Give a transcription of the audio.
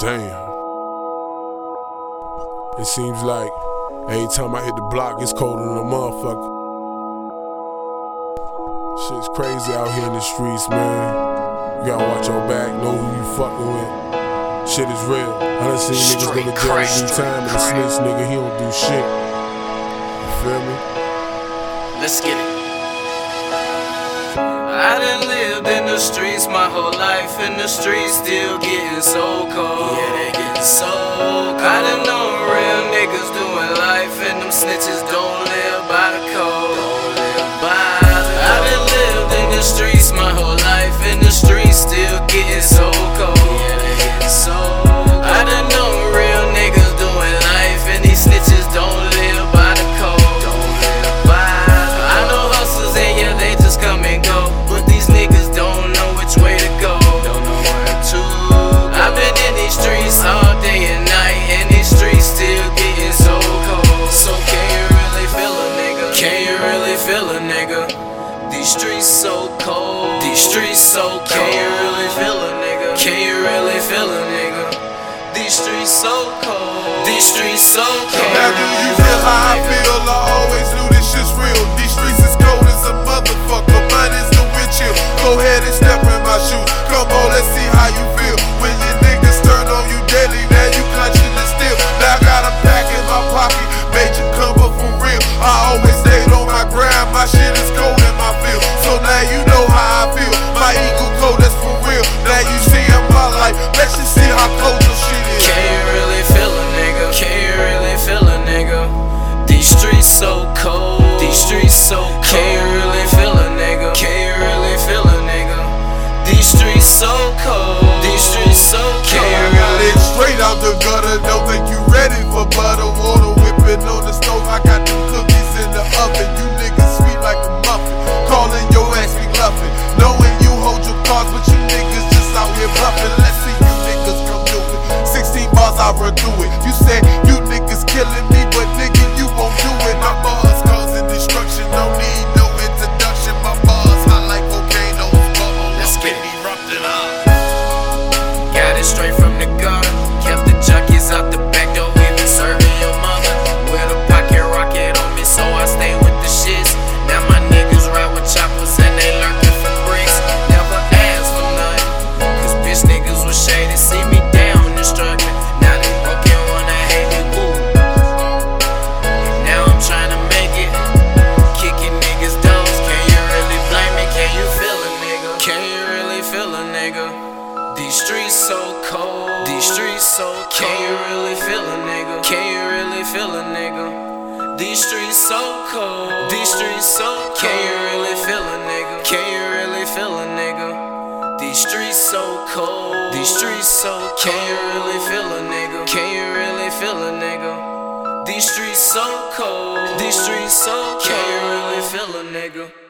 Damn. It seems like every time I hit the block, it's colder than a motherfucker. Shit's crazy out here in the streets, man. You gotta watch your back, know who you fucking with. Shit is real. I done seen niggas go to jail every time, and the snitch nigga, he don't do shit. You feel me? Let's get it. I done lived in the streets my whole life, and the streets still getting so cold. So cold. I done known real niggas doing life, and them snitches don't These streets so cold. These streets so cold. Can you really feel a nigga? Can you really feel a nigga? These streets so cold. These streets so cold. Said you niggas killing me, but nigga, you won't do it. My bars causing destruction. No need no introduction. My bars hot like volcanoes. Bubble Let's get it. up. Got it straight So cold. Can you really feel a nigga? Can you really feel a nigga? These streets so cold. These streets so cold. Can you really feel a nigga? Can you really feel a nigga? These streets so cold. These streets so cold. Can you really feel a nigga? Can you really feel a nigga? These streets so cold. These streets so cold. Can you really feel a nigga?